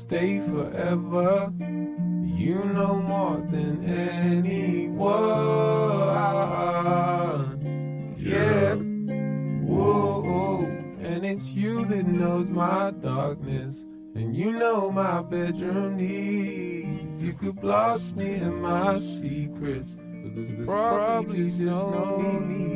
Stay forever. You know more than anyone. Yeah. Whoa. And it's you that knows my darkness. And you know my bedroom needs. You could blast me in my secrets. But there's probably just no need.